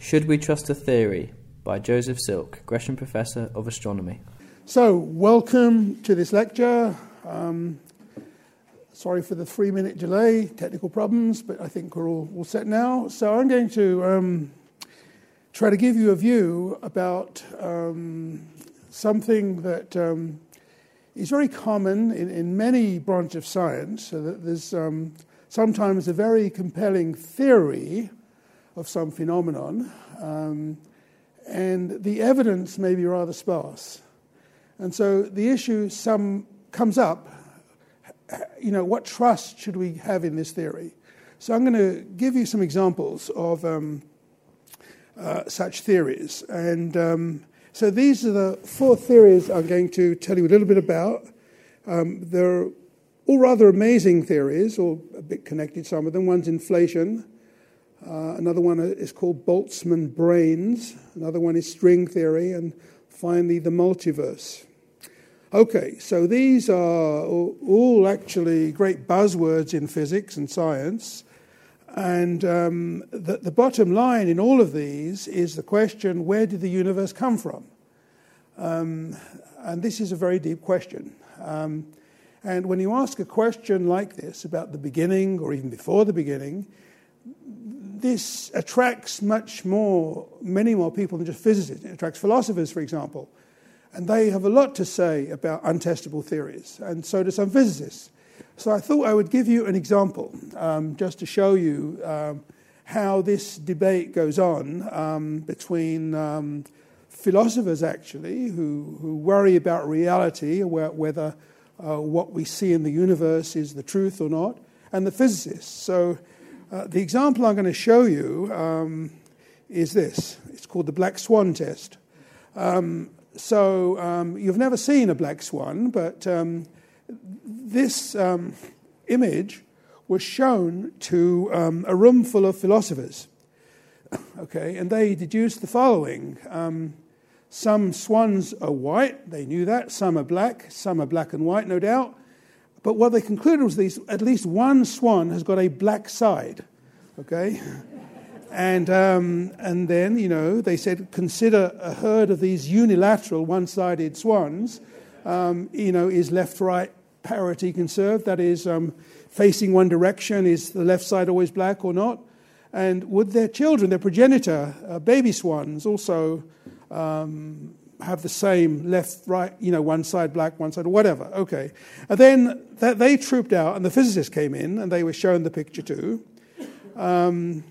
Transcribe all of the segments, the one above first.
Should We Trust a Theory? by Joseph Silk, Gresham Professor of Astronomy. So, welcome to this lecture. Um, sorry for the three minute delay, technical problems, but I think we're all, all set now. So, I'm going to um, try to give you a view about um, something that um, is very common in, in, many branches of science, so that there's um, sometimes a very compelling theory of some phenomenon, um, and the evidence may be rather sparse. And so the issue some comes up, you know, what trust should we have in this theory? So I'm going to give you some examples of um, uh, such theories. And um, so these are the four theories I'm going to tell you a little bit about. Um, they're all rather amazing theories, or a bit connected, some of them. One's inflation, uh, another one is called Boltzmann brains. Another one is string theory. And finally, the multiverse. Okay, so these are all actually great buzzwords in physics and science. And um, the, the, bottom line in all of these is the question where did the universe come from? Um, and this is a very deep question. Um, and when you ask a question like this about the beginning or even before the beginning, this attracts much more, many more people than just physicists. It attracts philosophers, for example. And they have a lot to say about untestable theories, and so do some physicists. So I thought I would give you an example um, just to show you um, how this debate goes on um, between um, philosophers, actually, who, who worry about reality, whether uh, what we see in the universe is the truth or not, and the physicists. So uh, the example I'm going to show you um, is this. It's called the black swan test. Um, so um, you've never seen a black swan, but um, this um, image was shown to um, a room full of philosophers. Okay, and they deduced the following. some swans are white, they knew that. Some are black, some are black and white, no doubt. But what they concluded was these, at least one swan has got a black side, okay? and, um, and then, you know, they said consider a herd of these unilateral one sided swans, um, you know, is left right parity conserved? That is, um, facing one direction, is the left side always black or not? And would their children, their progenitor, uh, baby swans, also um, have the same left, right, you know, one side black, one side, whatever. Okay. And then they trooped out, and the physicists came in, and they were shown the picture too. Um,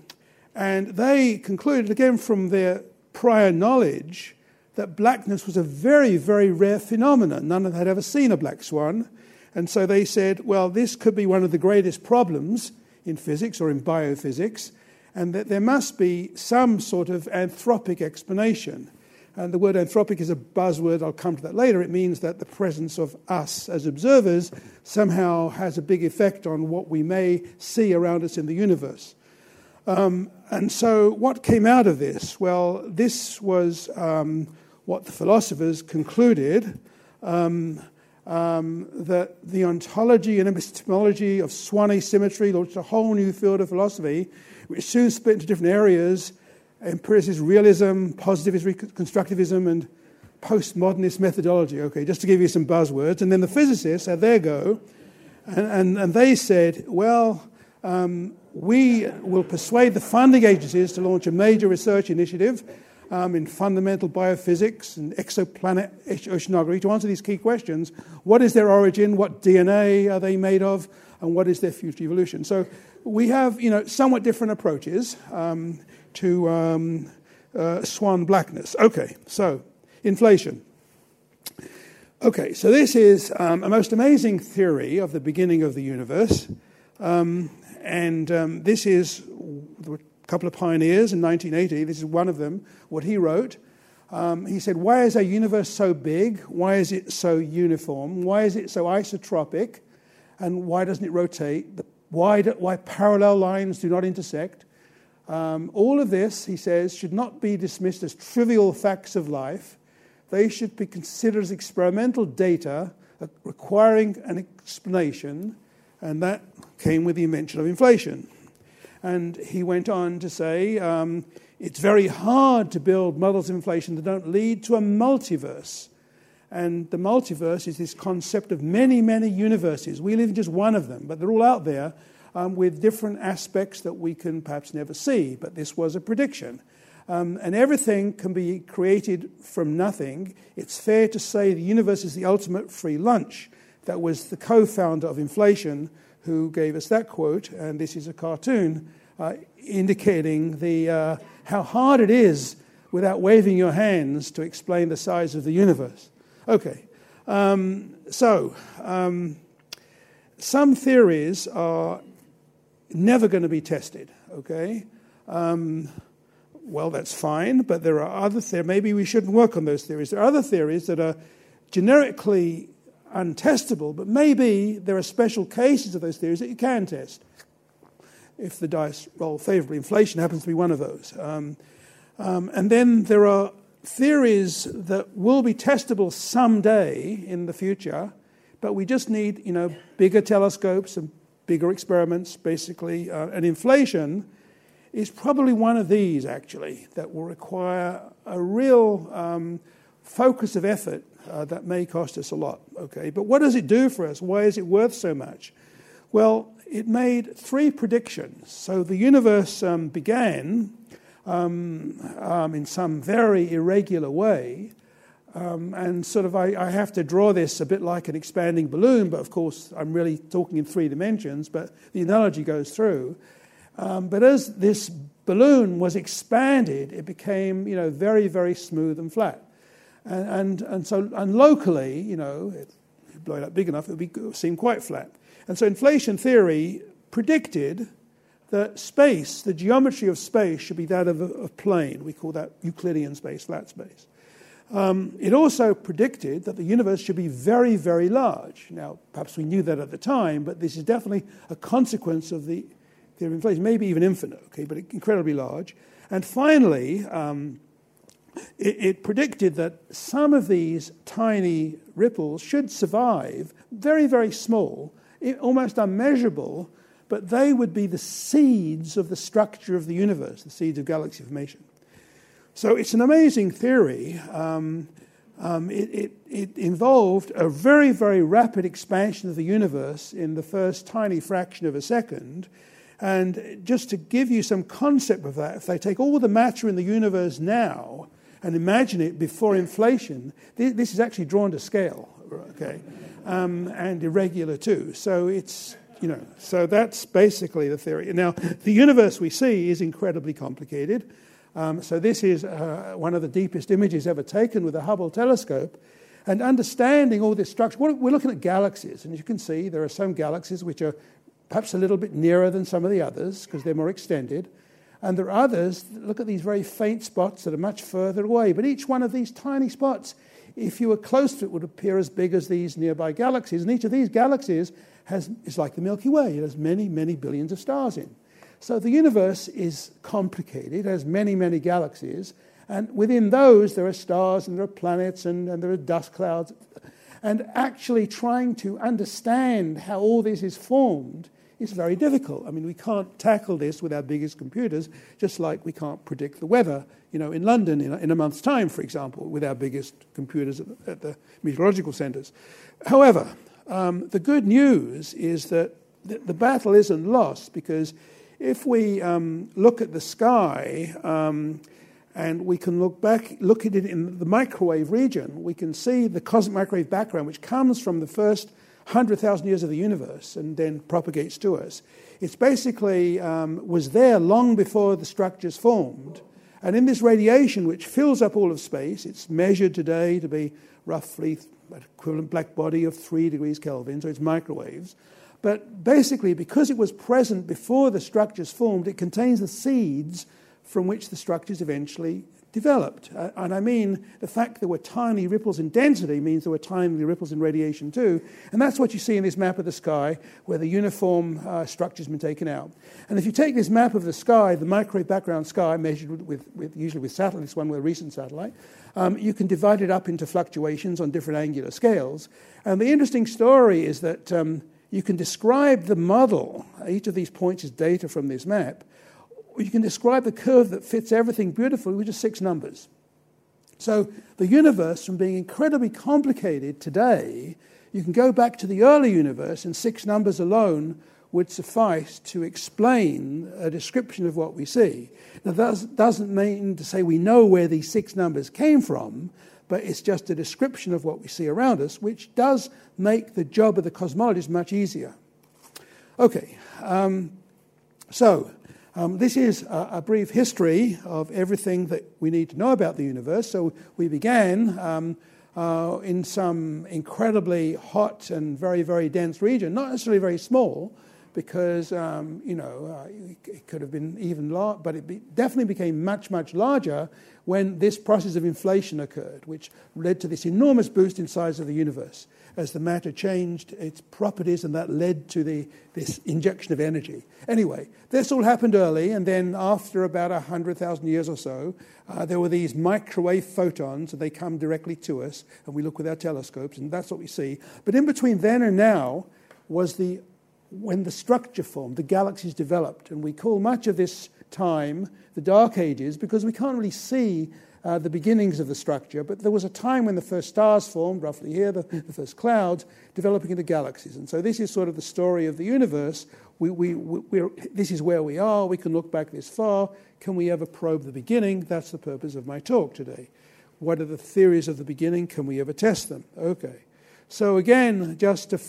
and they concluded, again from their prior knowledge, that blackness was a very, very rare phenomenon. None of them had ever seen a black swan. And so they said, well, this could be one of the greatest problems in physics or in biophysics, and that there must be some sort of anthropic explanation. And the word anthropic is a buzzword, I'll come to that later. It means that the presence of us as observers somehow has a big effect on what we may see around us in the universe. Um, and so, what came out of this? Well, this was um, what the philosophers concluded um, um that the ontology and epistemology of swan asymmetry launched a whole new field of philosophy, which soon split into different areas empiricist realism, positivist constructivism, and postmodernist methodology. Okay, just to give you some buzzwords. And then the physicists had their go, and, and, and they said, well, um, we will persuade the funding agencies to launch a major research initiative um, in fundamental biophysics and exoplanet oceanography to answer these key questions. What is their origin? What DNA are they made of? And what is their future evolution? So we have, you know, somewhat different approaches. Um, to um, uh, swan blackness. Okay, so inflation. Okay, so this is um, a most amazing theory of the beginning of the universe. Um, and um, this is a couple of pioneers in 1980. This is one of them, what he wrote. Um, he said, Why is our universe so big? Why is it so uniform? Why is it so isotropic? And why doesn't it rotate? Why, do, why parallel lines do not intersect? Um, all of this, he says, should not be dismissed as trivial facts of life. They should be considered as experimental data requiring an explanation, and that came with the invention of inflation. And he went on to say, um, it's very hard to build models of inflation that don't lead to a multiverse. And the multiverse is this concept of many, many universes. We live in just one of them, but they're all out there um, with different aspects that we can perhaps never see. But this was a prediction. Um, and everything can be created from nothing. It's fair to say the universe is the ultimate free lunch. That was the co founder of inflation who gave us that quote, and this is a cartoon uh, indicating the, uh, how hard it is without waving your hands to explain the size of the universe. Okay, um, so um, some theories are never going to be tested, okay? Um, well, that's fine, but there are other theories. Maybe we shouldn't work on those theories. There are other theories that are generically untestable, but maybe there are special cases of those theories that you can test. If the dice roll favorably, inflation happens to be one of those. Um, um, and then there are theories that will be testable someday in the future, but we just need, you know, bigger telescopes and bigger experiments, basically. Uh, and inflation is probably one of these, actually, that will require a real um, focus of effort uh, that may cost us a lot. Okay, but what does it do for us? Why is it worth so much? Well, it made three predictions. So the universe um, began um, um, in some very irregular way. Um, and sort of, I, I, have to draw this a bit like an expanding balloon, but of course, I'm really talking in three dimensions, but the analogy goes through. Um, but as this balloon was expanded, it became, you know, very, very smooth and flat. And, and, and so, and locally, you know, it, blow it up big enough, it would seem quite flat. And so inflation theory predicted that space, the geometry of space, should be that of a, a plane. We call that Euclidean space, flat space. Um, it also predicted that the universe should be very, very large. Now, perhaps we knew that at the time, but this is definitely a consequence of the theory of inflation, maybe even infinite, okay, but incredibly large. And finally, um, it, it, predicted that some of these tiny ripples should survive, very, very small, almost unmeasurable, but they would be the seeds of the structure of the universe, the seeds of galaxy formation. So it's an amazing theory. Um, um, it, it, it, involved a very, very rapid expansion of the universe in the first tiny fraction of a second. And just to give you some concept of that, if they take all the matter in the universe now and imagine it before inflation, th- this is actually drawn to scale, okay, um, and irregular too. So it's you know, so that's basically the theory. Now, the universe we see is incredibly complicated. Um, so this is uh, one of the deepest images ever taken with the Hubble telescope. And understanding all this structure, we're looking at galaxies, and you can see there are some galaxies which are perhaps a little bit nearer than some of the others because they're more extended. And there are others, look at these very faint spots that are much further away. But each one of these tiny spots, if you were close to it, would appear as big as these nearby galaxies. And each of these galaxies has, is like the Milky Way. It has many, many billions of stars in. So the universe is complicated, it has many, many galaxies. And within those, there are stars and there are planets and, and there are dust clouds. And actually trying to understand how all this is formed is very difficult. I mean, we can't tackle this with our biggest computers, just like we can't predict the weather, you know, in London in a, in a month's time, for example, with our biggest computers at the, at the meteorological centres. However, um, the good news is that the, the, battle isn't lost because if we um, look at the sky um, and we can look back, look at it in the microwave region, we can see the cosmic microwave background, which comes from the first 100,000 years of the universe and then propagates to us. It's basically um, was there long before the structures formed. And in this radiation, which fills up all of space, it's measured today to be roughly an equivalent black body of 3 degrees Kelvin, so it's microwaves. But basically, because it was present before the structures formed, it contains the seeds from which the structures eventually developed. Uh, and I mean, the fact there were tiny ripples in density means there were tiny ripples in radiation too. And that's what you see in this map of the sky, where the uniform uh, structure's been taken out. And if you take this map of the sky, the microwave background sky, measured with, with, usually with satellites, one with a recent satellite, um, you can divide it up into fluctuations on different angular scales. And the interesting story is that um, you can describe the model, each of these points is data from this map, you can describe the curve that fits everything beautifully with just six numbers. So the universe, from being incredibly complicated today, you can go back to the early universe, and six numbers alone would suffice to explain a description of what we see. Now, that doesn't mean to say we know where these six numbers came from, but it's just a description of what we see around us, which does make the job of the cosmologist much easier. Okay, um, so um, this is a, a, brief history of everything that we need to know about the universe. So we began um, uh, in some incredibly hot and very, very dense region, not necessarily very small, because um, you know uh, it could have been even large, but it be, definitely became much, much larger when this process of inflation occurred, which led to this enormous boost in size of the universe as the matter changed its properties, and that led to the, this injection of energy. Anyway, this all happened early, and then after about 100,000 years or so, uh, there were these microwave photons, and they come directly to us, and we look with our telescopes, and that's what we see. But in between then and now was the when the structure formed, the galaxies developed. And we call much of this time the Dark Ages because we can't really see uh, the beginnings of the structure. But there was a time when the first stars formed, roughly here, the, the first clouds, developing into galaxies. And so this is sort of the story of the universe. We, we, we, this is where we are. We can look back this far. Can we ever probe the beginning? That's the purpose of my talk today. What are the theories of the beginning? Can we ever test them? Okay. So, again, just to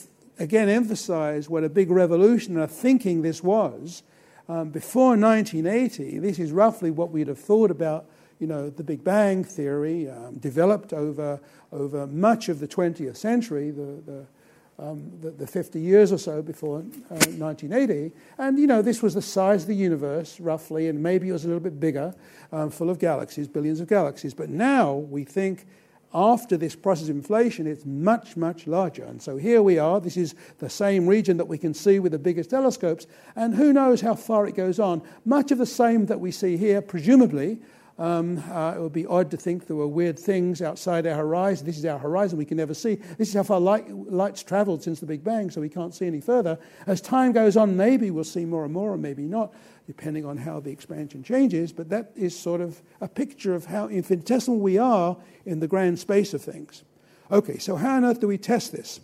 again emphasize what a big revolution our thinking this was. Um, before 1980, this is roughly what we'd have thought about, you know, the Big Bang theory, um, developed over, over much of the 20th century, the, the, um, the, the 50 years or so before uh, 1980. And, you know, this was the size of the universe, roughly, and maybe it was a little bit bigger, um, full of galaxies, billions of galaxies. But now we think after this process of inflation, it's much, much larger. And so here we are. This is the same region that we can see with the biggest telescopes. And who knows how far it goes on. Much of the same that we see here, presumably. Um, uh, it would be odd to think there were weird things outside our horizon. This is our horizon, we can never see. This is how far light, light's traveled since the Big Bang, so we can't see any further. As time goes on, maybe we'll see more and more, or maybe not depending on how the expansion changes, but that is sort of a picture of how infinitesimal we are in the grand space of things. Okay, so how on earth do we test this?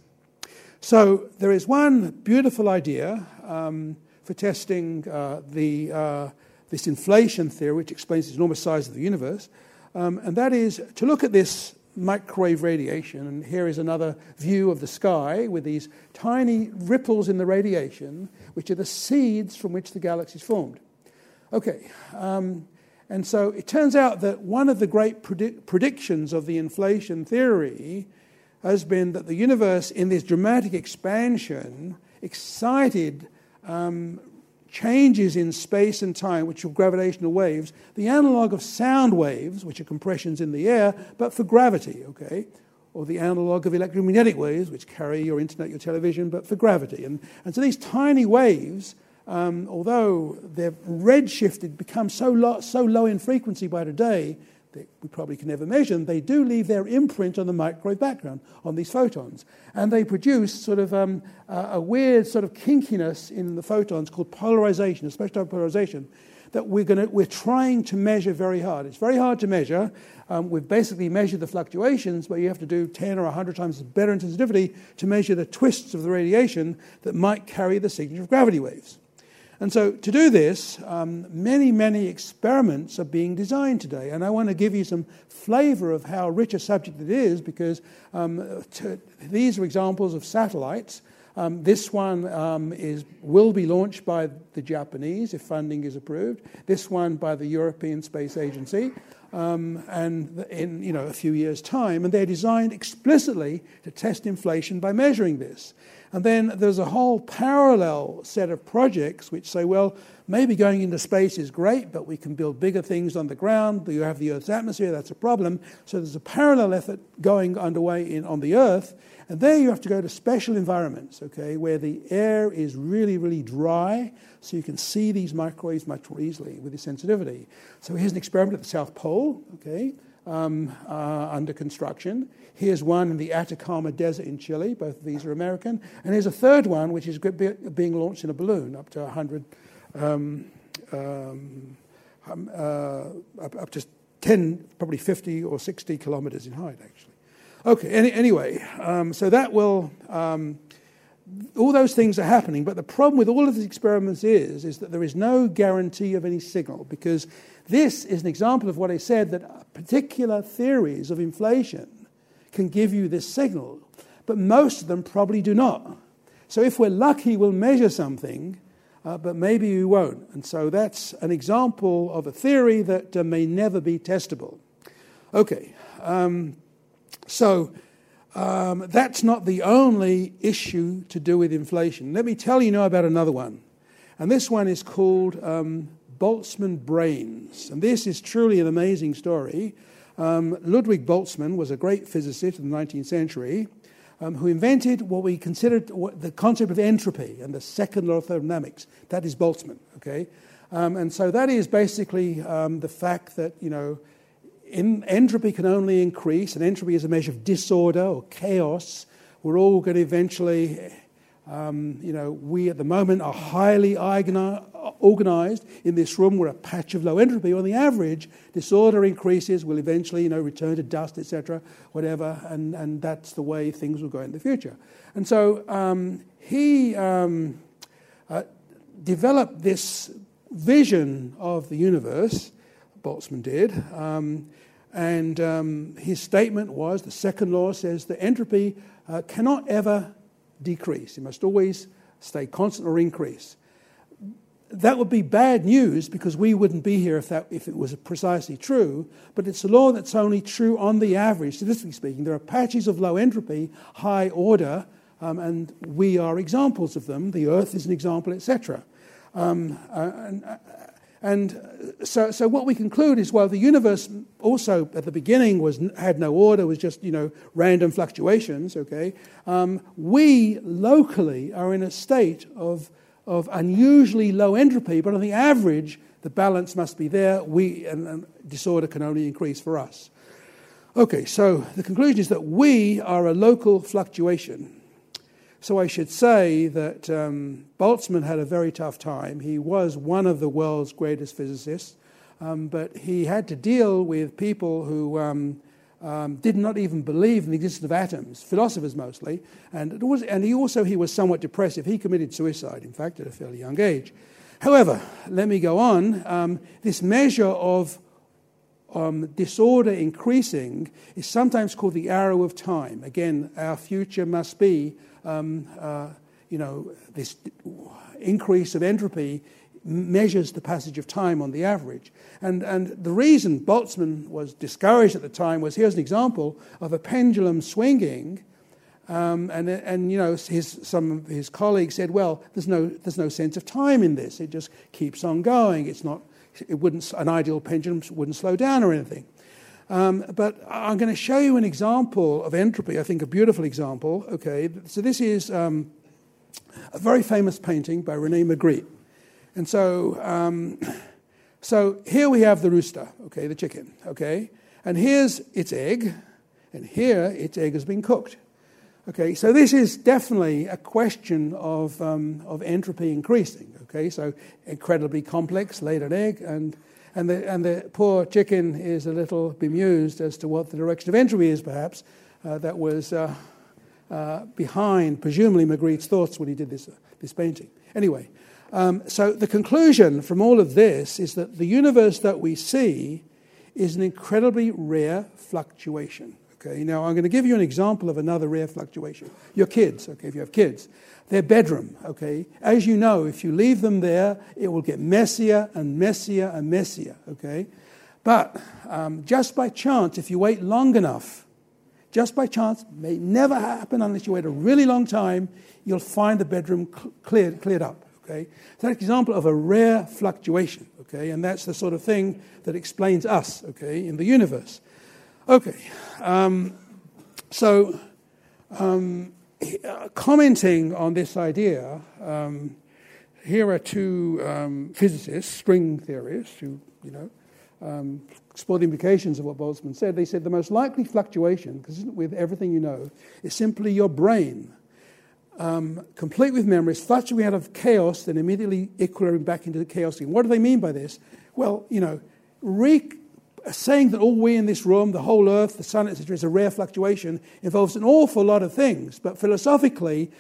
So there is one beautiful idea um, for testing uh, the, uh, this inflation theory, which explains the enormous size of the universe, um, and that is to look at this microwave radiation. And here is another view of the sky with these tiny ripples in the radiation, which are the seeds from which the galaxies formed. Okay, um, and so it turns out that one of the great predict- predictions of the inflation theory has been that the universe, in this dramatic expansion, excited um, changes in space and time, which are gravitational waves, the analog of sound waves, which are compressions in the air, but for gravity, okay? Or the analog of electromagnetic waves, which carry your internet, your television, but for gravity. And, and so these tiny waves, um, although they're redshifted, become so, lo- so low in frequency by today that we probably can never measure they do leave their imprint on the microwave background, on these photons. And they produce sort of um, a weird sort of kinkiness in the photons called polarization, a special type of polarization, that we're, gonna, we're trying to measure very hard. It's very hard to measure. Um, we've basically measured the fluctuations, but you have to do 10 or 100 times better in sensitivity to measure the twists of the radiation that might carry the signature of gravity waves. And so, to do this, um, many, many experiments are being designed today. And I want to give you some flavor of how rich a subject it is because um, to, these are examples of satellites. Um, this one um, is, will be launched by the Japanese if funding is approved, this one by the European Space Agency. Um, and in you know, a few years' time, and they're designed explicitly to test inflation by measuring this. And then there's a whole parallel set of projects which say, well, maybe going into space is great, but we can build bigger things on the ground. You have the Earth's atmosphere, that's a problem. So there's a parallel effort going underway in, on the Earth. And there you have to go to special environments, okay, where the air is really, really dry, so you can see these microwaves much more easily with the sensitivity. So here's an experiment at the South Pole, okay, um, uh, under construction. Here's one in the Atacama Desert in Chile. Both of these are American. And here's a third one, which is being launched in a balloon up to 100 um, um, uh, up, up to 10, probably 50 or 60 kilometers in height, actually. Okay, any, anyway, um, so that will, um, all those things are happening, but the problem with all of these experiments is, is that there is no guarantee of any signal because this is an example of what I said that particular theories of inflation can give you this signal, but most of them probably do not. So if we're lucky, we'll measure something, uh, but maybe we won't. And so that's an example of a theory that uh, may never be testable. Okay, um, so um, that's not the only issue to do with inflation. Let me tell you now about another one. And this one is called um, Boltzmann brains. And this is truly an amazing story. Um, Ludwig Boltzmann was a great physicist in the 19th century um, who invented what we considered the concept of entropy and the second law of thermodynamics. That is Boltzmann, okay? Um, and so that is basically um, the fact that, you know, in, entropy can only increase, and entropy is a measure of disorder or chaos. We're all going to eventually um, you know, we at the moment are highly organized. In this room, we're a patch of low entropy. On the average, disorder increases, will eventually, you know, return to dust, etc., whatever, and, and that's the way things will go in the future. And so um, he um, uh, developed this vision of the universe, Boltzmann did, um, and um, his statement was the second law says that entropy uh, cannot ever decrease. It must always stay constant or increase. That would be bad news because we wouldn't be here if, that, if it was precisely true, but it's a law that's only true on the average, statistically speaking. There are patches of low entropy, high order, um, and we are examples of them. The Earth is an example, etc. Um, uh, and, uh, and so, so what we conclude is, well, the universe also at the beginning was, had no order, was just, you know, random fluctuations, okay? Um, we locally are in a state of, of unusually low entropy, but on the average, the balance must be there. We, and, and disorder can only increase for us. Okay, so the conclusion is that we are a local fluctuation. So I should say that um, Boltzmann had a very tough time. He was one of the world's greatest physicists, um, but he had to deal with people who um, um did not even believe in the existence of atoms, philosophers mostly, and, was, and he also he was somewhat depressive. He committed suicide, in fact, at a fairly young age. However, let me go on. Um, this measure of um, disorder increasing is sometimes called the arrow of time. Again, our future must be um, uh, you know, this increase of entropy measures the passage of time on the average. And, and the reason Boltzmann was discouraged at the time was here's an example of a pendulum swinging. Um, and, and you know, his, some of his colleagues said, well, there's no, there's no sense of time in this. It just keeps on going. It's not, it wouldn't, an ideal pendulum wouldn't slow down or anything. Um, but I'm going to show you an example of entropy, I think a beautiful example. Okay, so this is um, a very famous painting by Rene Magritte. And so, um, so here we have the rooster, okay, the chicken, okay? And here's its egg, and here its egg has been cooked. Okay, so this is definitely a question of, um, of entropy increasing. Okay, so incredibly complex, laid an egg, and and the, and the poor chicken is a little bemused as to what the direction of entropy is, perhaps, uh, that was uh, uh, behind, presumably, Magritte's thoughts when he did this, uh, this painting. Anyway, um, so the conclusion from all of this is that the universe that we see is an incredibly rare fluctuation. Okay, now I'm going to give you an example of another rare fluctuation. Your kids, okay, if you have kids their bedroom, okay? As you know, if you leave them there, it will get messier and messier and messier, okay? But um, just by chance, if you wait long enough, just by chance, may never happen unless you wait a really long time, you'll find the bedroom cl- cleared, cleared up, okay? That's an example of a rare fluctuation, okay? And that's the sort of thing that explains us, okay, in the universe. Okay, um, so um, uh, commenting on this idea, um, here are two um, physicists, string theorists, who you know um, explore the implications of what Boltzmann said. They said the most likely fluctuation, consistent with everything you know, is simply your brain um, complete with memories, fluctuating out of chaos, then immediately equilibrium back into the chaos again. What do they mean by this? Well, you know, re- saying that all we in this room, the whole earth, the sun, etc., is a rare fluctuation involves an awful lot of things. But philosophically,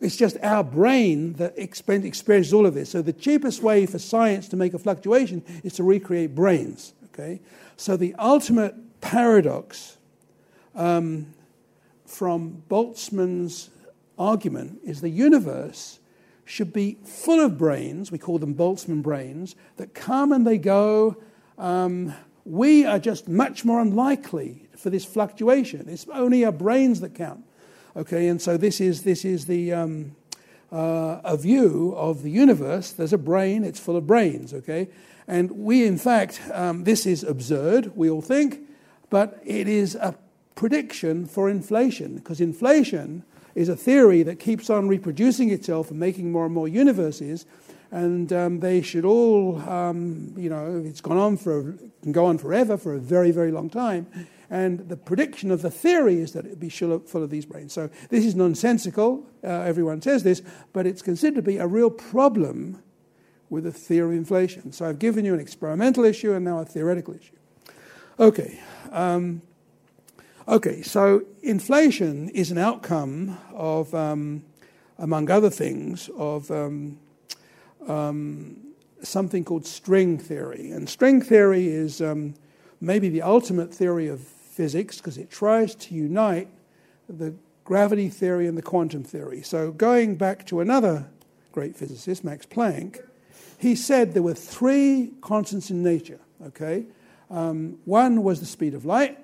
it's just our brain that experiences all of this. So the cheapest way for science to make a fluctuation is to recreate brains. Okay, so the ultimate paradox um, from Boltzmann's argument is the universe should be full of brains, we call them Boltzmann brains, that come and they go. Um, we are just much more unlikely for this fluctuation. It's only our brains that count. Okay, and so this is, this is the, um, uh, a view of the universe. There's a brain, it's full of brains, okay? And we, in fact, um, this is absurd, we all think, but it is a prediction for inflation, because inflation is a theory that keeps on reproducing itself and making more and more universes. And um, they should all, um, you know, it's gone on for, can go on forever for a very, very long time. And the prediction of the theory is that it would be full of these brains. So this is nonsensical. Uh, everyone says this, but it's considered to be a real problem with the theory of inflation. So I've given you an experimental issue and now a theoretical issue. Okay. Um, Okay, so inflation is an outcome of, um, among other things, of um, um, something called string theory. And string theory is um, maybe the ultimate theory of physics because it tries to unite the gravity theory and the quantum theory. So, going back to another great physicist, Max Planck, he said there were three constants in nature. Okay, um, one was the speed of light.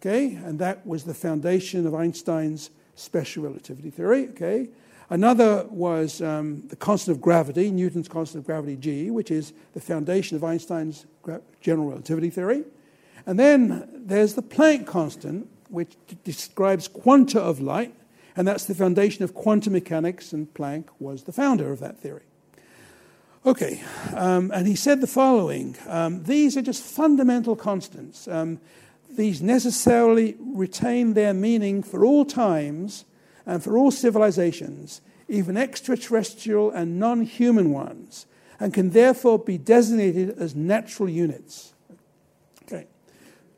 Okay, and that was the foundation of Einstein's special relativity theory. Okay, another was um, the constant of gravity, Newton's constant of gravity g, which is the foundation of Einstein's general relativity theory. And then there's the Planck constant, which describes quanta of light, and that's the foundation of quantum mechanics, and Planck was the founder of that theory. Okay, um, and he said the following um, These are just fundamental constants. Um, these necessarily retain their meaning for all times and for all civilizations, even extraterrestrial and non human ones, and can therefore be designated as natural units. Okay.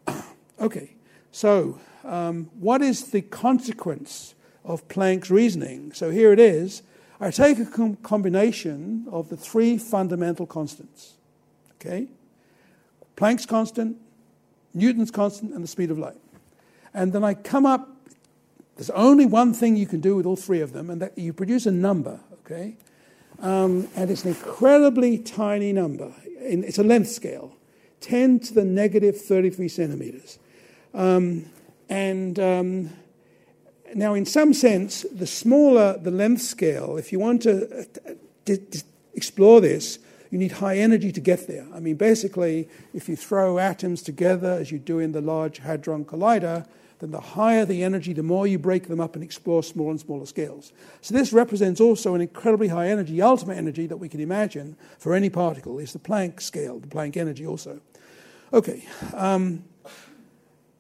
okay, so um, what is the consequence of Planck's reasoning? So here it is. I take a com- combination of the three fundamental constants. Okay? Planck's constant, Newton's constant, and the speed of light. And then I come up, there's only one thing you can do with all three of them, and that you produce a number, okay? Um, and it's an incredibly tiny number. It's a length scale, 10 to the negative 33 centimeters. Um, and um, now, in some sense, the smaller the length scale, if you want to uh, explore this, you need high energy to get there. I mean, basically, if you throw atoms together, as you do in the Large Hadron Collider, then the higher the energy, the more you break them up and explore smaller and smaller scales. So this represents also an incredibly high energy, ultimate energy that we can imagine for any particle is the Planck scale, the Planck energy also. Okay. Um,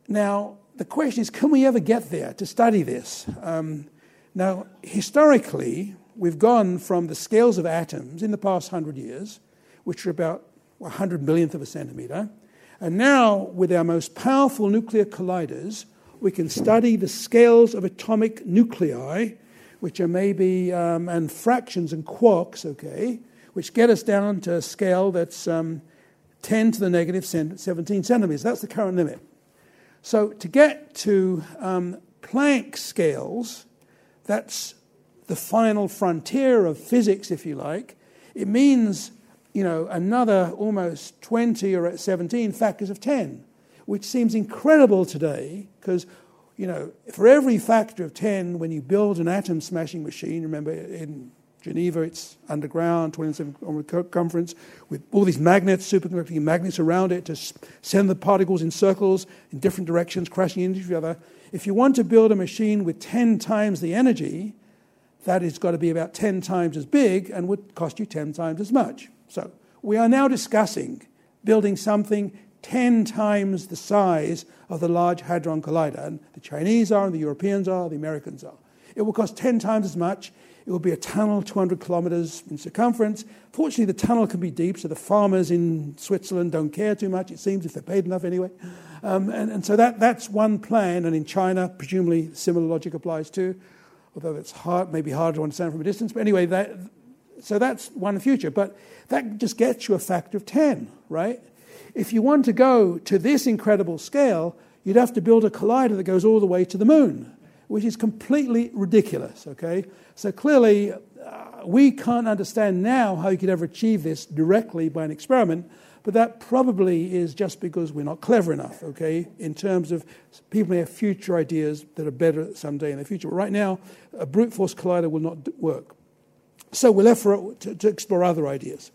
now, the question is, can we ever get there to study this? Um, now, historically, we've gone from the scales of atoms in the past 100 years, which are about 100 millionth of a centimeter, and now with our most powerful nuclear colliders, we can study the scales of atomic nuclei, which are maybe, um, and fractions and quarks, okay, which get us down to a scale that's um, 10 to the negative 17 centimeters. That's the current limit. So to get to um, Planck scales, that's the final frontier of physics, if you like, it means, you know, another almost 20 or at 17 factors of 10, which seems incredible today because, you know, for every factor of 10, when you build an atom smashing machine, remember in Geneva, it's underground, 27 circumference, with all these magnets, superconducting magnets around it to send the particles in circles in different directions, crashing into each other. If you want to build a machine with 10 times the energy, that has got to be about 10 times as big and would cost you 10 times as much. So we are now discussing building something 10 times the size of the Large Hadron Collider. And the Chinese are, and the Europeans are, the Americans are. It will cost 10 times as much. It will be a tunnel 200 kilometers in circumference. Fortunately, the tunnel can be deep, so the farmers in Switzerland don't care too much, it seems, if they're paid enough anyway. Um, and, and, so that, that's one plan, and in China, presumably similar logic applies too, although it's hard, maybe hard to understand from a distance. But anyway, that, so that's one future. But that just gets you a factor of 10, right? If you want to go to this incredible scale, you'd have to build a collider that goes all the way to the moon which is completely ridiculous, okay? So clearly, uh, we can't understand now how you could ever achieve this directly by an experiment, but that probably is just because we're not clever enough, okay, in terms of people may have future ideas that are better someday in the future. But right now, a brute force collider will not work. So we're left for, to, to explore other ideas.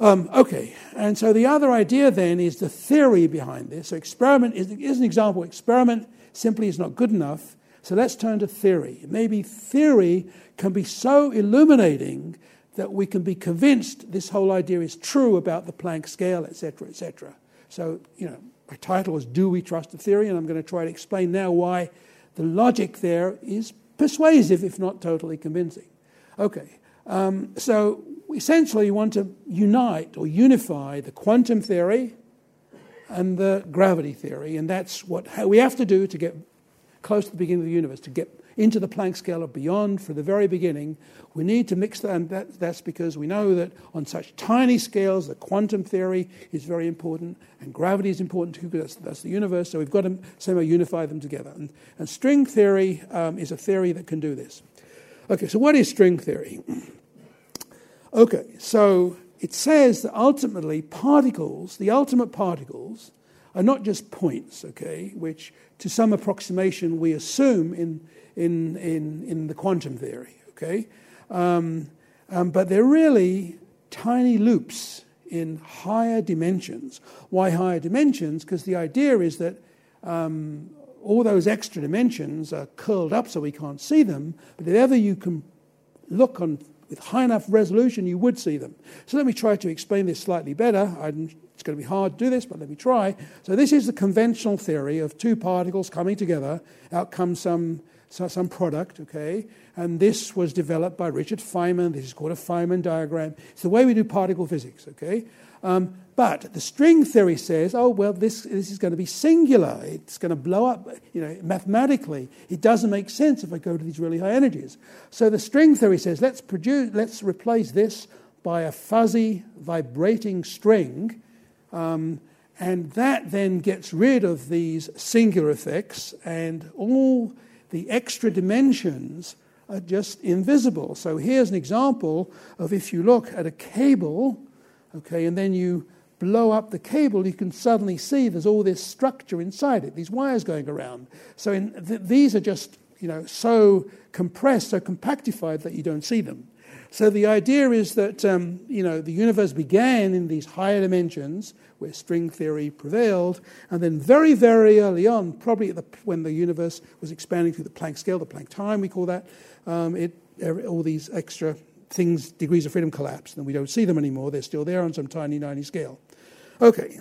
Um, okay, and so the other idea then is the theory behind this. So experiment is, is an example. Experiment simply is not good enough. So let's turn to theory. Maybe theory can be so illuminating that we can be convinced this whole idea is true about the Planck scale, etc., etc. So, you know, my title is Do We Trust the Theory? And I'm going to try to explain now why the logic there is persuasive, if not totally convincing. Okay, um, so essentially, you want to unite or unify the quantum theory and the gravity theory, and that's what we have to do to get close to the beginning of the universe, to get into the Planck scale or beyond for the very beginning, we need to mix that, and that, that's because we know that on such tiny scales, the quantum theory is very important, and gravity is important too, because that's, that's the universe, so we've got to somehow unify them together. And, and string theory um, is a theory that can do this. Okay, so what is string theory? Okay, so it says that ultimately particles, the ultimate particles, are not just points, okay, which to some approximation we assume in, in, in, in the quantum theory, okay? Um, um, but they're really tiny loops in higher dimensions. Why higher dimensions? Because the idea is that um, all those extra dimensions are curled up so we can't see them, but if ever you can look on with high enough resolution, you would see them. So let me try to explain this slightly better. I'm it's going to be hard to do this, but let me try. So, this is the conventional theory of two particles coming together, out comes some, some product, okay? And this was developed by Richard Feynman. This is called a Feynman diagram. It's the way we do particle physics, okay? Um, but the string theory says, oh, well, this, this is going to be singular. It's going to blow up, you know, mathematically. It doesn't make sense if I go to these really high energies. So the string theory says, let's, produce, let's replace this by a fuzzy, vibrating string um, and that then gets rid of these singular effects, and all the extra dimensions are just invisible. So here's an example of if you look at a cable, okay, and then you blow up the cable, you can suddenly see there's all this structure inside it, these wires going around. So th- these are just, you know, so compressed, so compactified that you don't see them. So the idea is that um, you know the universe began in these higher dimensions where string theory prevailed, and then very very early on, probably the, when the universe was expanding through the Planck scale, the Planck time we call that, um, it, all these extra things, degrees of freedom collapse, and we don't see them anymore. They're still there on some tiny, tiny scale. Okay,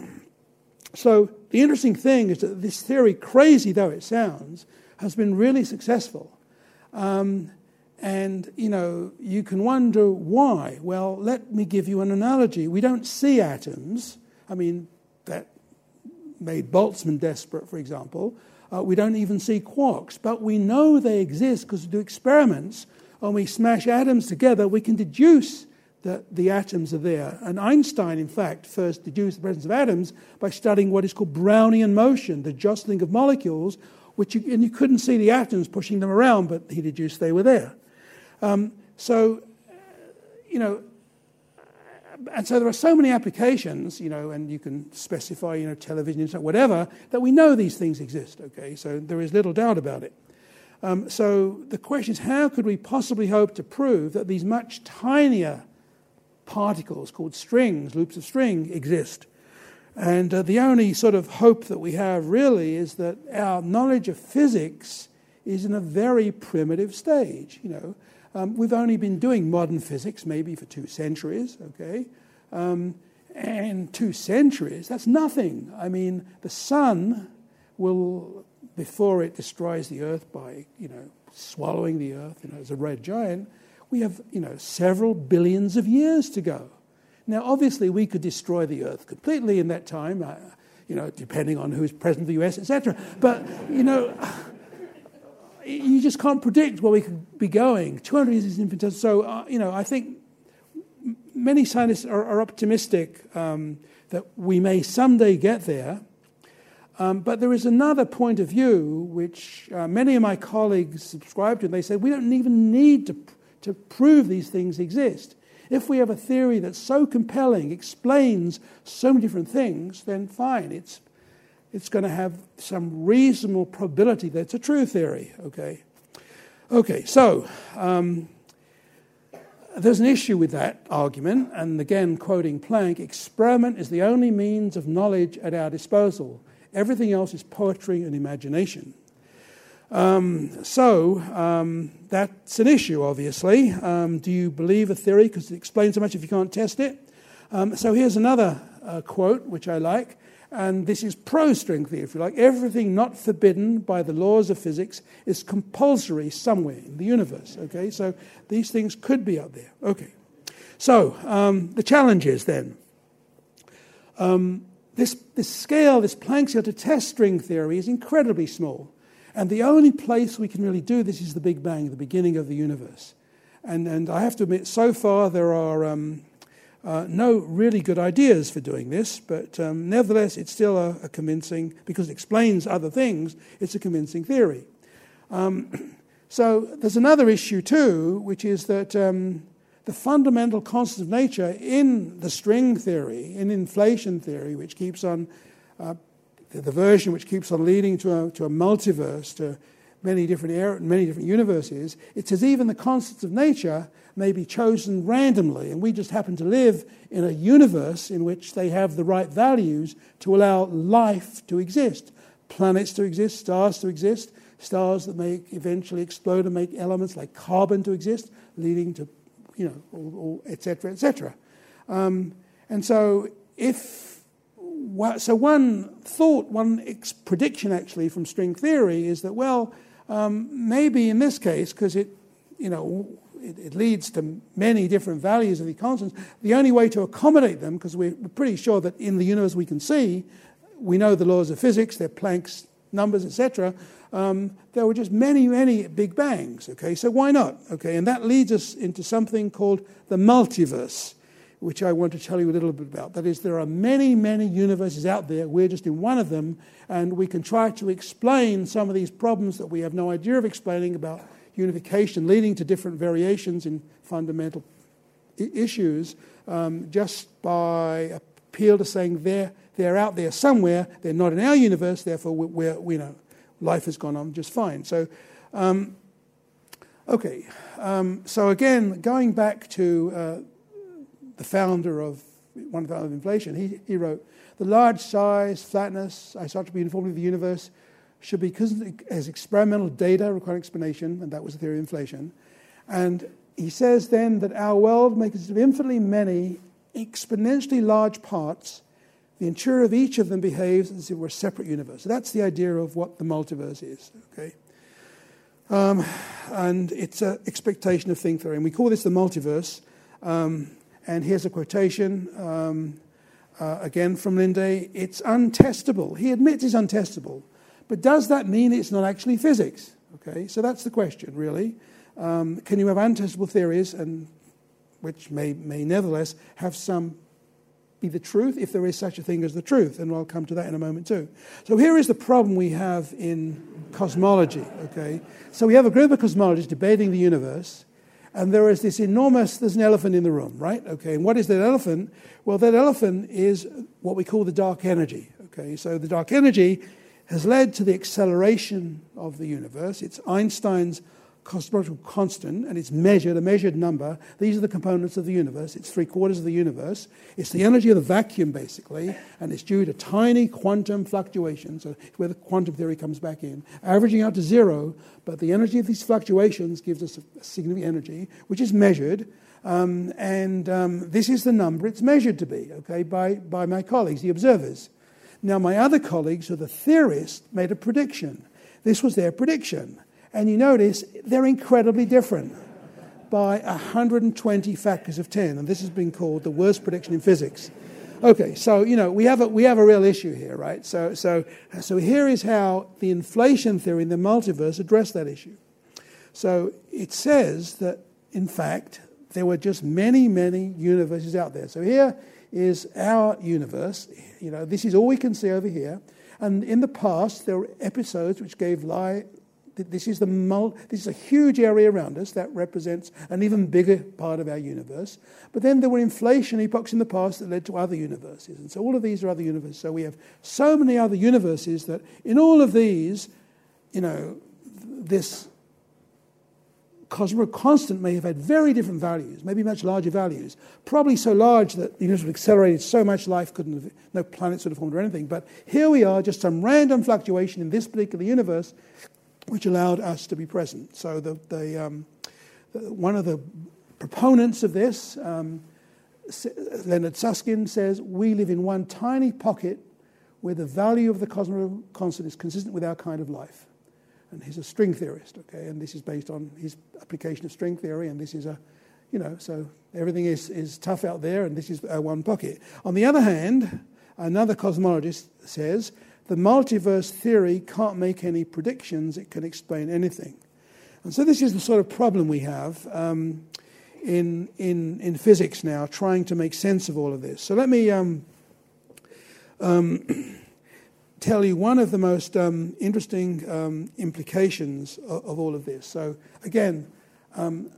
so the interesting thing is that this theory, crazy though it sounds, has been really successful. Um, and, you know, you can wonder why. Well, let me give you an analogy. We don't see atoms. I mean, that made Boltzmann desperate, for example. Uh, we don't even see quarks, but we know they exist because we do experiments. When we smash atoms together, we can deduce that the atoms are there. And Einstein, in fact, first deduced the presence of atoms by studying what is called Brownian motion, the jostling of molecules, which you, and you couldn't see the atoms pushing them around, but he deduced they were there. Um, so, you know, and so there are so many applications, you know, and you can specify, you know, television, whatever, that we know these things exist, okay? So there is little doubt about it. Um, so the question is how could we possibly hope to prove that these much tinier particles called strings, loops of string, exist? And uh, the only sort of hope that we have really is that our knowledge of physics is in a very primitive stage, you know. Um, we've only been doing modern physics maybe for two centuries, okay? Um, and two centuries, that's nothing. I mean, the sun will, before it destroys the earth by, you know, swallowing the Earth you know, as a red giant, we have you know, several billions of years to go. Now, obviously, we could destroy the Earth completely in that time, uh, you know, depending on who's president of the US, etc. But, you know, you just can't predict where we could be going. 200 years is infinitesimal. So, uh, you know, I think many scientists are, are optimistic um, that we may someday get there. Um, but there is another point of view which uh, many of my colleagues subscribe to. They say we don't even need to, to prove these things exist. If we have a theory that's so compelling, explains so many different things, then fine, it's, it's going to have some reasonable probability that it's a true theory, okay? Okay, so um, there's an issue with that argument, and again, quoting Planck experiment is the only means of knowledge at our disposal. Everything else is poetry and imagination. Um, so um, that's an issue, obviously. Um, do you believe a theory because it explains so much if you can't test it? Um, so here's another uh, quote which I like, and this is pro string theory, if you like. Everything not forbidden by the laws of physics is compulsory somewhere in the universe. Okay, so these things could be out there. Okay, so um, the challenge is then. This, this scale, this Planck scale to test string theory is incredibly small. And the only place we can really do this is the Big Bang, the beginning of the universe. And, and I have to admit, so far there are um, uh, no really good ideas for doing this, but um, nevertheless, it's still a, a, convincing, because it explains other things, it's a convincing theory. Um, so there's another issue too, which is that um, the fundamental constants of nature in the string theory, in inflation theory, which keeps on uh, the version which keeps on leading to a, to a multiverse, to many different, er- many different universes, it says even the constants of nature may be chosen randomly, and we just happen to live in a universe in which they have the right values to allow life to exist, planets to exist, stars to exist, stars that may eventually explode and make elements like carbon to exist, leading to, you know, et etc., etc. Um, and so if so one thought, one prediction actually from string theory is that, well, um, maybe in this case, because it, you know, it, it, leads to many different values of the constants, the only way to accommodate them, because we're pretty sure that in the universe we can see, we know the laws of physics, they're Planck's numbers, etc. Um, there were just many, many big bangs. Okay, so why not? Okay, and that leads us into something called the multiverse which I want to tell you a little bit about. That is, there are many, many universes out there. We're just in one of them, and we can try to explain some of these problems that we have no idea of explaining about unification, leading to different variations in fundamental I- issues, um, just by appeal to saying they're, they're out there somewhere. They're not in our universe, therefore, we're, we know life has gone on just fine. So, um, okay. Um, so, again, going back to uh, the founder of one of the of inflation, he, he wrote, the large size, flatness, isotropy, uniformity of the universe should be as experimental data requiring explanation, and that was the theory of inflation. And he says then that our world makes of infinitely many, exponentially large parts. The interior of each of them behaves as if it were a separate universe. So that's the idea of what the multiverse is. Okay, um, and it's an expectation of string theory, and we call this the multiverse. Um, and here's a quotation um, uh, again from Linde it's untestable. He admits it's untestable. But does that mean it's not actually physics? Okay, so that's the question, really. Um, can you have untestable theories, and which may, may nevertheless have some be the truth if there is such a thing as the truth? And I'll come to that in a moment too. So here is the problem we have in cosmology. Okay, so we have a group of cosmologists debating the universe, and there is this enormous, there's an elephant in the room, right? Okay, and what is that elephant? Well, that elephant is what we call the dark energy. Okay, so the dark energy has led to the acceleration of the universe. It's Einstein's cosmological constant, and it's measured, a measured number. These are the components of the universe. It's three quarters of the universe. It's the energy of the vacuum, basically, and it's due to tiny quantum fluctuations, so where the quantum theory comes back in, averaging out to zero, but the energy of these fluctuations gives us a significant energy, which is measured. Um, and um, this is the number it's measured to be, okay, by, by my colleagues, the observers. Now, my other colleagues, who are the theorists, made a prediction. This was their prediction. And you notice they're incredibly different by 120 factors of 10. And this has been called the worst prediction in physics. Okay, so you know we have a, we have a real issue here, right? So so so here is how the inflation theory in the multiverse addressed that issue. So it says that in fact there were just many many universes out there. So here is our universe. You know this is all we can see over here. And in the past there were episodes which gave life this is, the mul- this is a huge area around us that represents an even bigger part of our universe. But then there were inflation epochs in the past that led to other universes. And so all of these are other universes. So we have so many other universes that in all of these, you know, this cosmic constant may have had very different values, maybe much larger values, probably so large that the universe would accelerated so much life couldn't have, no planets would have formed or anything. But here we are, just some random fluctuation in this particular universe which allowed us to be present. So the, the, um, one of the proponents of this, um, Leonard Susskind, says we live in one tiny pocket where the value of the cosmic constant is consistent with our kind of life. And he's a string theorist, okay, and this is based on his application of string theory, and this is a, you know, so everything is, is tough out there, and this is our one pocket. On the other hand, another cosmologist says the multiverse theory can't make any predictions, it can explain anything. And so, this is the sort of problem we have um, in, in, in physics now, trying to make sense of all of this. So, let me um, um, tell you one of the most um, interesting um, implications of, of, all of this. So, again, um,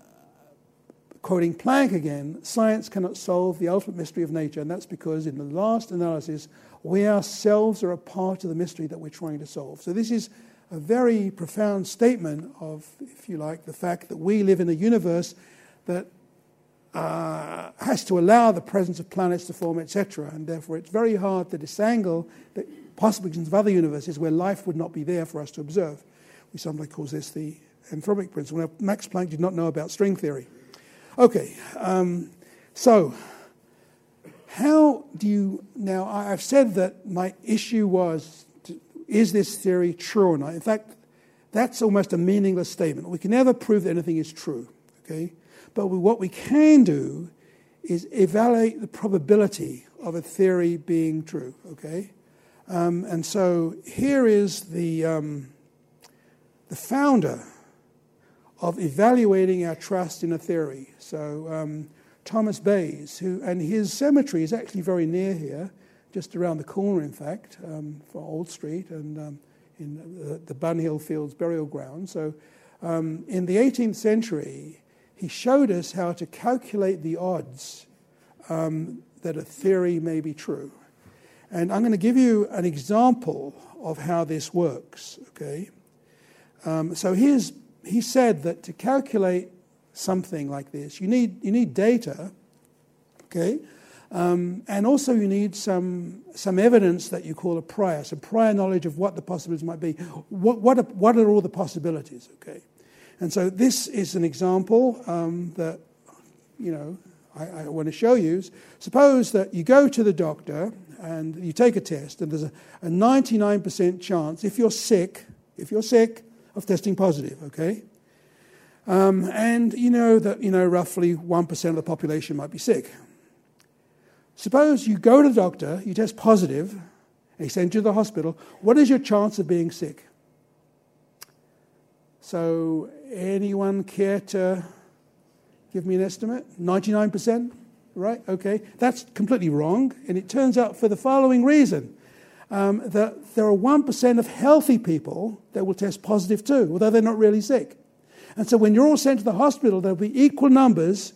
quoting Planck again, science cannot solve the ultimate mystery of nature, and that's because in the last analysis, we ourselves are a part of the mystery that we're trying to solve. So, this is a very profound statement of, if you like, the fact that we live in a universe that uh, has to allow the presence of planets to form, etc. And therefore, it's very hard to disangle the possibilities of other universes where life would not be there for us to observe. We sometimes call this the anthropic principle. Now, Max Planck did not know about string theory. Okay, um, so how do you now? I've said that my issue was is this theory true or not? In fact, that's almost a meaningless statement. We can never prove that anything is true, okay? But what we can do is evaluate the probability of a theory being true, okay? Um, and so here is the, um, the founder of evaluating our trust in a theory. So um, Thomas Bayes, who, and his cemetery is actually very near here, just around the corner, in fact, um, for Old Street and um, in the, the Bunhill Fields burial ground. So um, in the 18th century, he showed us how to calculate the odds um, that a theory may be true. And I'm going to give you an example of how this works, okay? Um, so here's he said that to calculate something like this, you need, you need data, okay? Um, and also you need some, some evidence that you call a prior, some prior knowledge of what the possibilities might be. What, what, are, what are all the possibilities, okay? And so this is an example um, that, you know, I, I want to show you. Suppose that you go to the doctor and you take a test, and there's a, a 99% chance, if you're sick, if you're sick, of testing positive, okay? Um, and you know that, you know, roughly 1% of the population might be sick. Suppose you go to the doctor, you test positive, and he sends you to the hospital. What is your chance of being sick? So, anyone care to give me an estimate? 99%? Right? Okay. That's completely wrong. And it turns out for the following reason um, that there are 1% of healthy people that will test positive too, although they're not really sick. And so when you're all sent to the hospital, there'll be equal numbers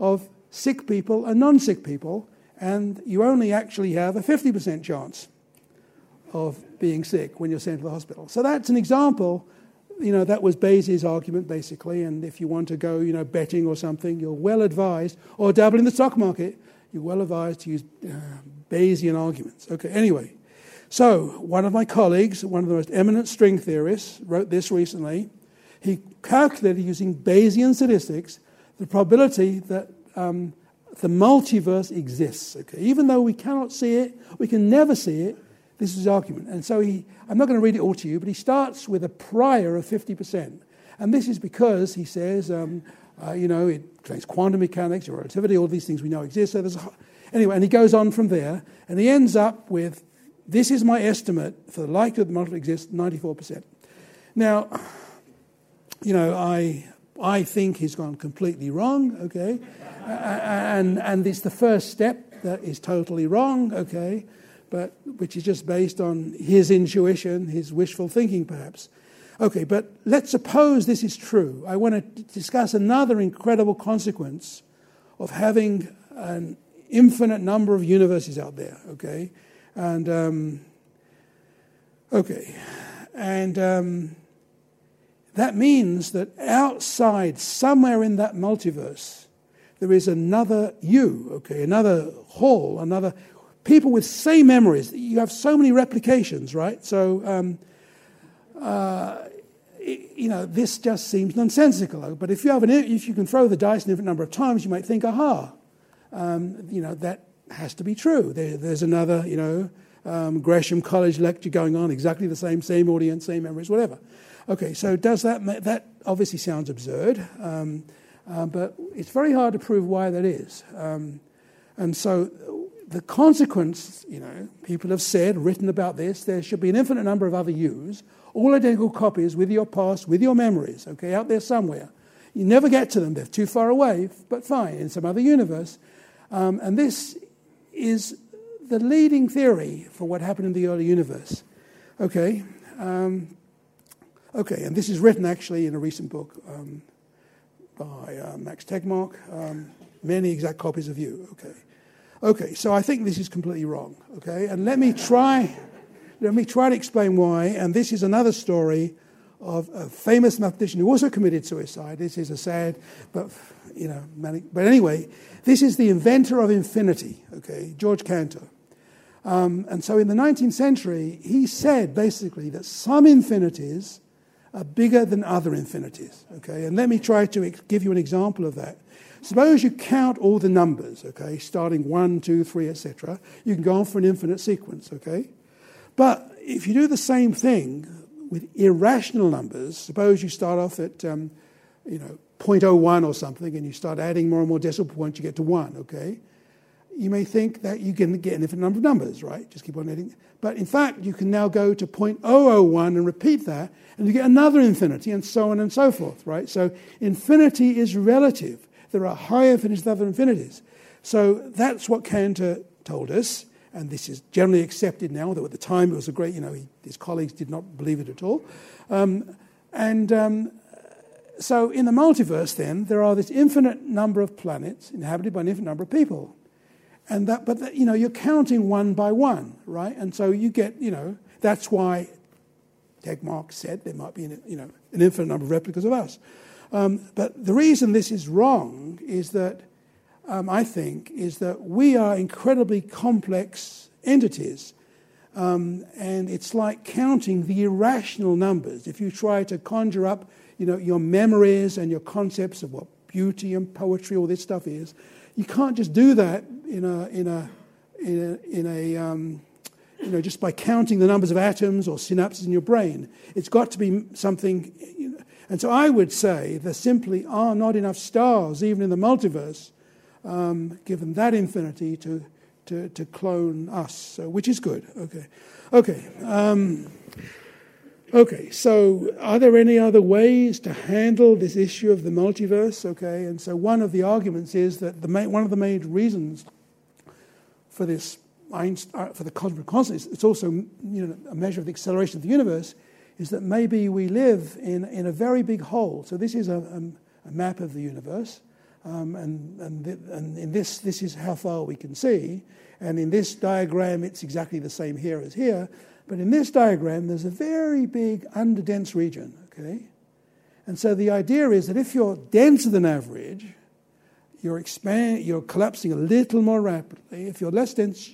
of sick people and non sick people, and you only actually have a 50% chance of being sick when you're sent to the hospital. So that's an example. You know, that was Bayes' argument basically. And if you want to go, you know, betting or something, you're well advised, or dabble in the stock market, you're well advised to use uh, Bayesian arguments. Okay, anyway. So, one of my colleagues, one of the most eminent string theorists, wrote this recently. He calculated using Bayesian statistics the probability that um, the multiverse exists. Okay? Even though we cannot see it, we can never see it, this is his argument. And so he, I'm not going to read it all to you, but he starts with a prior of 50%. And this is because, he says, um, uh, you know, it explains quantum mechanics, relativity, all these things we know exist. So there's anyway, and he goes on from there, and he ends up with this is my estimate for the likelihood that multiple exists, 94%. Now, you know, I, I think he's gone completely wrong, okay? and, and it's the first step that is totally wrong, okay? But which is just based on his intuition, his wishful thinking, perhaps. Okay, but let's suppose this is true. I want to discuss another incredible consequence of having an infinite number of universes out there, okay? And, um, okay, and um, that means that outside, somewhere in that multiverse, there is another you, okay, another hall, another people with same memories. You have so many replications, right? So, um, uh, you know, this just seems nonsensical. But if you, have an, if you can throw the dice an infinite number of times, you might think, aha, um, you know, that has to be true. There, there's another, you know, um, Gresham College lecture going on, exactly the same, same audience, same memories, whatever. Okay, so does that, that obviously sounds absurd, um, uh, but it's very hard to prove why that is. Um, and so the consequence, you know, people have said, written about this, there should be an infinite number of other yous, all identical copies with your past, with your memories, okay, out there somewhere. You never get to them, they're too far away, but fine, in some other universe. Um, and this is the leading theory for what happened in the early universe. Okay, um, okay, and this is written actually in a recent book um, by uh, Max Tegmark. Um, many exact copies of you. Okay, okay. So I think this is completely wrong. Okay, and let me try. Let me try to explain why. And this is another story of a famous mathematician who also committed suicide. This is a sad, but you know, manic. But anyway, this is the inventor of infinity. Okay, George Cantor. Um, and so in the 19th century, he said basically that some infinities are bigger than other infinities. Okay, and let me try to give you an example of that. Suppose you count all the numbers, okay, starting one, two, three, etc. You can go on for an infinite sequence, okay? But if you do the same thing with irrational numbers, suppose you start off at, um, you know, 0.01 or something, and you start adding more and more decimal points, you get to 1, okay? You may think that you can get an infinite number of numbers, right? Just keep on adding. But in fact, you can now go to 0.001 and repeat that, and you get another infinity, and so on and so forth, right? So infinity is relative. There are higher infinities than other infinities. So that's what Cantor told us and this is generally accepted now, though at the time it was a great, you know, he, his colleagues did not believe it at all. Um, and um, so in the multiverse, then, there are this infinite number of planets inhabited by an infinite number of people. And that, but that, you know, you're counting one by one, right? And so you get, you know, that's why Tegmark said there might be, an, you know, an infinite number of replicas of us. Um, but the reason this is wrong is that um, I think, is that we are incredibly complex entities. Um, and it's like counting the irrational numbers. If you try to conjure up you know, your memories and your concepts of what beauty and poetry, all this stuff is, you can't just do that in a, in a, in a, in a um, you know, just by counting the numbers of atoms or synapses in your brain. It's got to be something. You know, and so I would say there simply are not enough stars, even in the multiverse, um, given that infinity to, to, to clone us, so, which is good. Okay. Okay. Um, okay, so are there any other ways to handle this issue of the multiverse? Okay, and so one of the arguments is that the main, one of the main reasons for this Einstein, uh, for the cosmic constant, it's also you know, a measure of the acceleration of the universe, is that maybe we live in, in a very big hole. So this is a, a, a map of the universe. Um, and, and, th- and in this, this is how far we can see. And in this diagram, it's exactly the same here as here. But in this diagram, there's a very big underdense region, okay? And so the idea is that if you're denser than average, you're, expand, you're collapsing a little more rapidly. If you're less dense,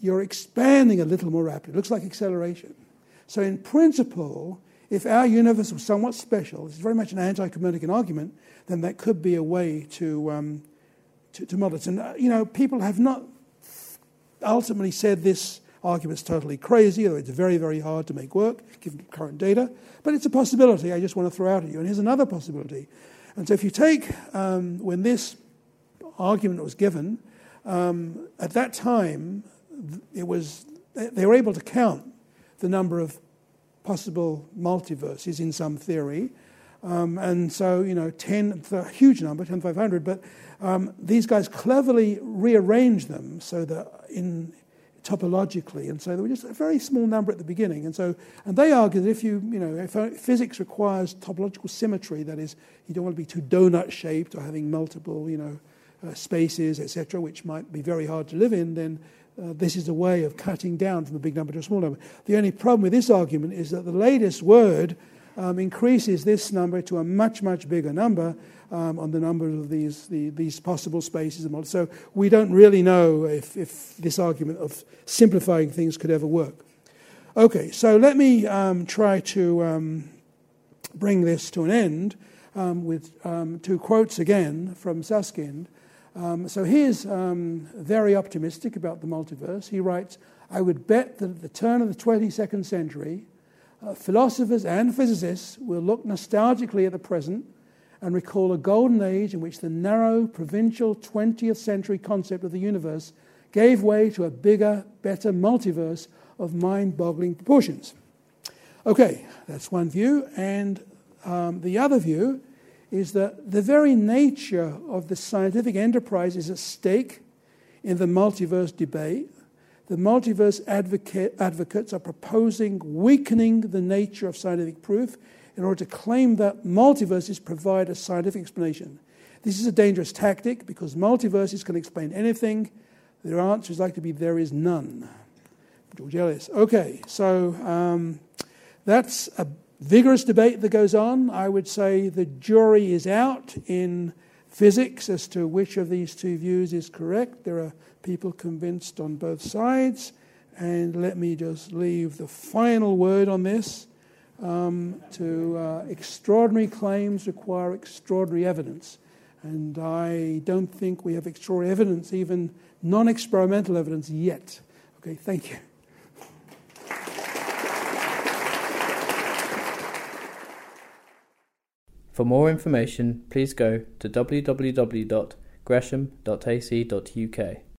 you're expanding a little more rapidly. It looks like acceleration. So, in principle, if our universe was somewhat special, it's very much an anti Copernican argument, then that could be a way to, um, to, to model it. And, uh, you know, people have not ultimately said this argument's totally crazy, or it's very, very hard to make work given current data. But it's a possibility I just want to throw out at you. And here's another possibility. And so if you take um, when this argument was given, um, at that time, it was they were able to count the number of possible multiverses in some theory. Um, and so, you know, 10, a huge number, 10,500, but um, these guys cleverly rearranged them so that in topologically, and so there were just a very small number at the beginning. And so, and they argue that if you, you know, if uh, physics requires topological symmetry, that is, you don't want to be too donut shaped or having multiple, you know, uh, spaces, etc., which might be very hard to live in, then uh, this is a way of cutting down from a big number to a small number. The only problem with this argument is that the latest word um, increases this number to a much, much bigger number um, on the number of these, the, these possible spaces. And so we don't really know if, if this argument of simplifying things could ever work. Okay, so let me um, try to um, bring this to an end um, with um, two quotes again from Susskind. So he's very optimistic about the multiverse. He writes, I would bet that at the turn of the 22nd century, philosophers and physicists will look nostalgically at the present and recall a golden age in which the narrow, provincial 20th century concept of the universe gave way to a bigger, better multiverse of mind boggling proportions. Okay, that's one view. And um, the other view is that the very nature of the scientific enterprise is at stake in the multiverse debate. The multiverse advocate, advocates are proposing weakening the nature of scientific proof in order to claim that multiverses provide a scientific explanation. This is a dangerous tactic because multiverses can explain anything. Their answer is likely to be there is none. George Ellis. Okay, so um, that's a vigorous debate that goes on. I would say the jury is out in physics as to which of these two views is correct. There are people convinced on both sides. And let me just leave the final word on this. Um, to uh, extraordinary claims require extraordinary evidence. And I don't think we have extraordinary evidence, even non experimental evidence, yet. Okay, thank you. For more information, please go to www.gresham.ac.uk.